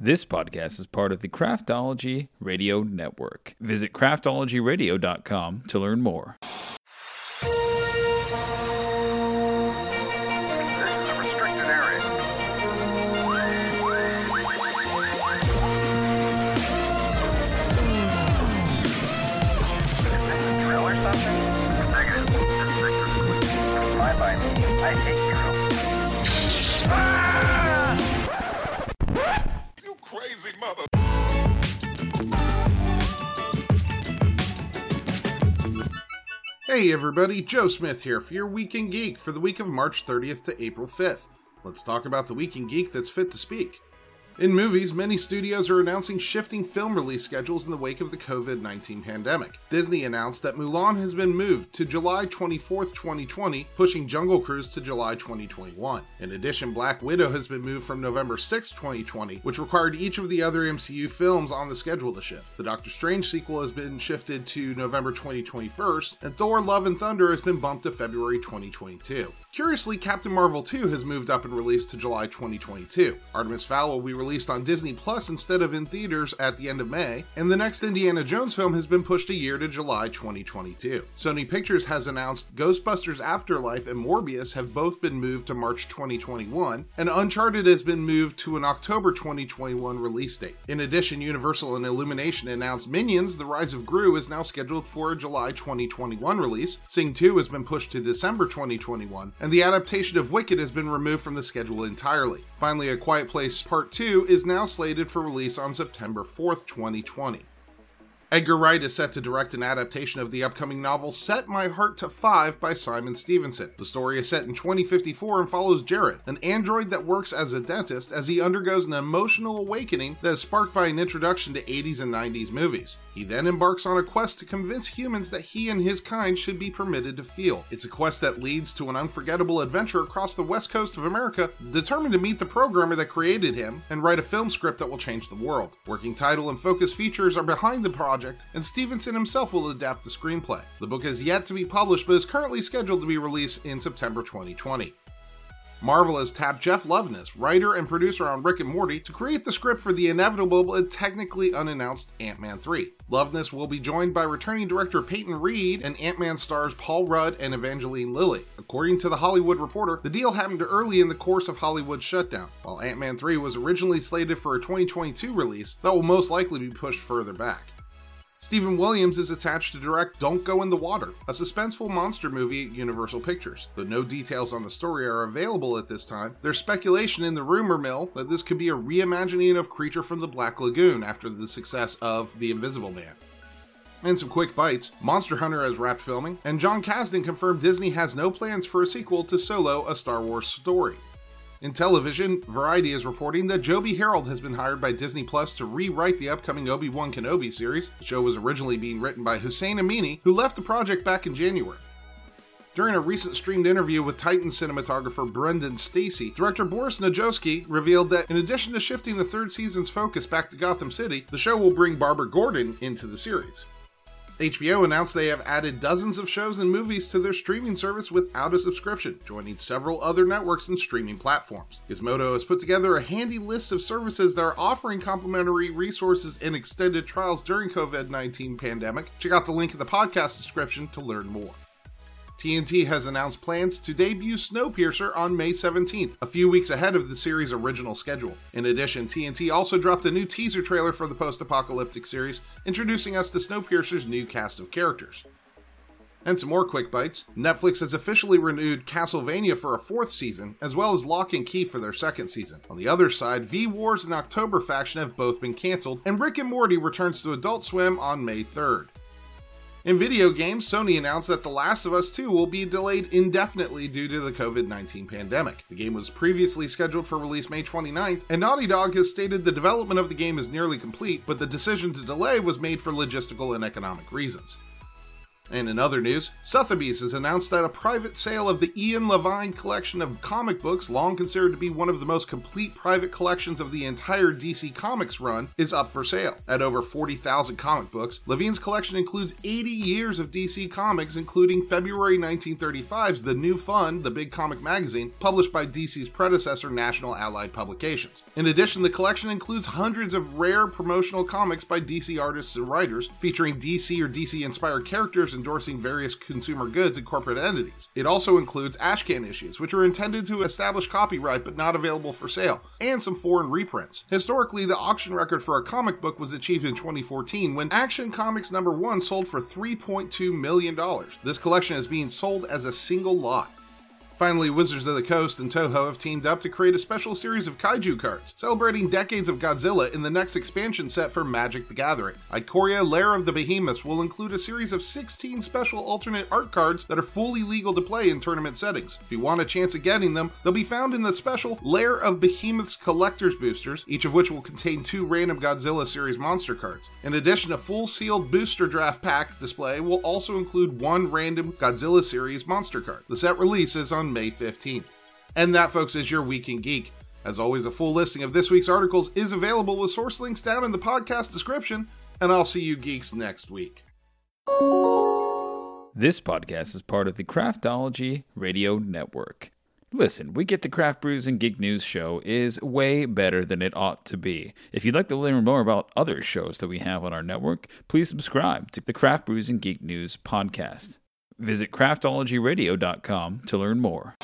This podcast is part of the Craftology Radio Network. Visit craftologyradio.com to learn more. This is a Hey everybody, Joe Smith here for your Week in Geek for the week of March 30th to April 5th. Let's talk about the Week in Geek that's fit to speak. In movies, many studios are announcing shifting film release schedules in the wake of the COVID 19 pandemic. Disney announced that Mulan has been moved to July 24, 2020, pushing Jungle Cruise to July 2021. In addition, Black Widow has been moved from November 6, 2020, which required each of the other MCU films on the schedule to shift. The Doctor Strange sequel has been shifted to November 2021, and Thor Love and Thunder has been bumped to February 2022. Curiously, Captain Marvel 2 has moved up and released to July 2022. Artemis Fowl will be released on Disney Plus instead of in theaters at the end of May, and the next Indiana Jones film has been pushed a year to July 2022. Sony Pictures has announced Ghostbusters Afterlife and Morbius have both been moved to March 2021, and Uncharted has been moved to an October 2021 release date. In addition, Universal and Illumination announced Minions: The Rise of Gru is now scheduled for a July 2021 release. Sing 2 has been pushed to December 2021, and the adaptation of Wicked has been removed from the schedule entirely. Finally, A Quiet Place Part 2 is now slated for release on September 4th, 2020. Edgar Wright is set to direct an adaptation of the upcoming novel Set My Heart to Five by Simon Stephenson. The story is set in 2054 and follows Jarrett, an android that works as a dentist as he undergoes an emotional awakening that is sparked by an introduction to 80s and 90s movies. He then embarks on a quest to convince humans that he and his kind should be permitted to feel. It's a quest that leads to an unforgettable adventure across the west coast of America, determined to meet the programmer that created him and write a film script that will change the world. Working title and focus features are behind the project, and Stephenson himself will adapt the screenplay. The book has yet to be published but is currently scheduled to be released in September 2020. Marvel has tapped Jeff Loveness, writer and producer on Rick and Morty, to create the script for the inevitable but technically unannounced Ant Man 3. Loveness will be joined by returning director Peyton Reed and Ant Man stars Paul Rudd and Evangeline Lilly. According to The Hollywood Reporter, the deal happened early in the course of Hollywood's shutdown. While Ant Man 3 was originally slated for a 2022 release, that will most likely be pushed further back. Stephen Williams is attached to direct Don't Go in the Water, a suspenseful monster movie at Universal Pictures. Though no details on the story are available at this time, there's speculation in the rumor mill that this could be a reimagining of Creature from the Black Lagoon after the success of The Invisible Man. And some quick bites Monster Hunter has wrapped filming, and Jon Kasdan confirmed Disney has no plans for a sequel to Solo, a Star Wars story. In television, Variety is reporting that Joby Harold has been hired by Disney Plus to rewrite the upcoming Obi Wan Kenobi series. The show was originally being written by Hossein Amini, who left the project back in January. During a recent streamed interview with Titan cinematographer Brendan Stacey, director Boris Najowski revealed that in addition to shifting the third season's focus back to Gotham City, the show will bring Barbara Gordon into the series. HBO announced they have added dozens of shows and movies to their streaming service without a subscription, joining several other networks and streaming platforms. Gizmodo has put together a handy list of services that are offering complimentary resources and extended trials during COVID-19 pandemic. Check out the link in the podcast description to learn more. TNT has announced plans to debut Snowpiercer on May 17th, a few weeks ahead of the series' original schedule. In addition, TNT also dropped a new teaser trailer for the post apocalyptic series, introducing us to Snowpiercer's new cast of characters. And some more quick bites. Netflix has officially renewed Castlevania for a fourth season, as well as Locke and Key for their second season. On the other side, V Wars and October Faction have both been cancelled, and Rick and Morty returns to Adult Swim on May 3rd. In video games, Sony announced that The Last of Us 2 will be delayed indefinitely due to the COVID 19 pandemic. The game was previously scheduled for release May 29th, and Naughty Dog has stated the development of the game is nearly complete, but the decision to delay was made for logistical and economic reasons. And in other news, Sotheby's has announced that a private sale of the Ian Levine collection of comic books, long considered to be one of the most complete private collections of the entire DC Comics run, is up for sale. At over 40,000 comic books, Levine's collection includes 80 years of DC Comics, including February 1935's The New Fun, the big comic magazine, published by DC's predecessor, National Allied Publications. In addition, the collection includes hundreds of rare promotional comics by DC artists and writers, featuring DC or DC inspired characters endorsing various consumer goods and corporate entities. It also includes ashcan issues, which are intended to establish copyright but not available for sale, and some foreign reprints. Historically, the auction record for a comic book was achieved in 2014 when Action Comics number 1 sold for $3.2 million. This collection is being sold as a single lot. Finally, Wizards of the Coast and Toho have teamed up to create a special series of kaiju cards, celebrating decades of Godzilla in the next expansion set for Magic the Gathering. Ikoria Lair of the Behemoths will include a series of 16 special alternate art cards that are fully legal to play in tournament settings. If you want a chance of getting them, they'll be found in the special Lair of Behemoths collector's boosters, each of which will contain two random Godzilla series monster cards. In addition, a full sealed booster draft pack display will also include one random Godzilla series monster card. The set releases May 15th. And that, folks, is your Week in Geek. As always, a full listing of this week's articles is available with source links down in the podcast description, and I'll see you geeks next week. This podcast is part of the Craftology Radio Network. Listen, we get the Craft Brews and Geek News show is way better than it ought to be. If you'd like to learn more about other shows that we have on our network, please subscribe to the Craft Brews and Geek News podcast. Visit craftologyradio.com to learn more.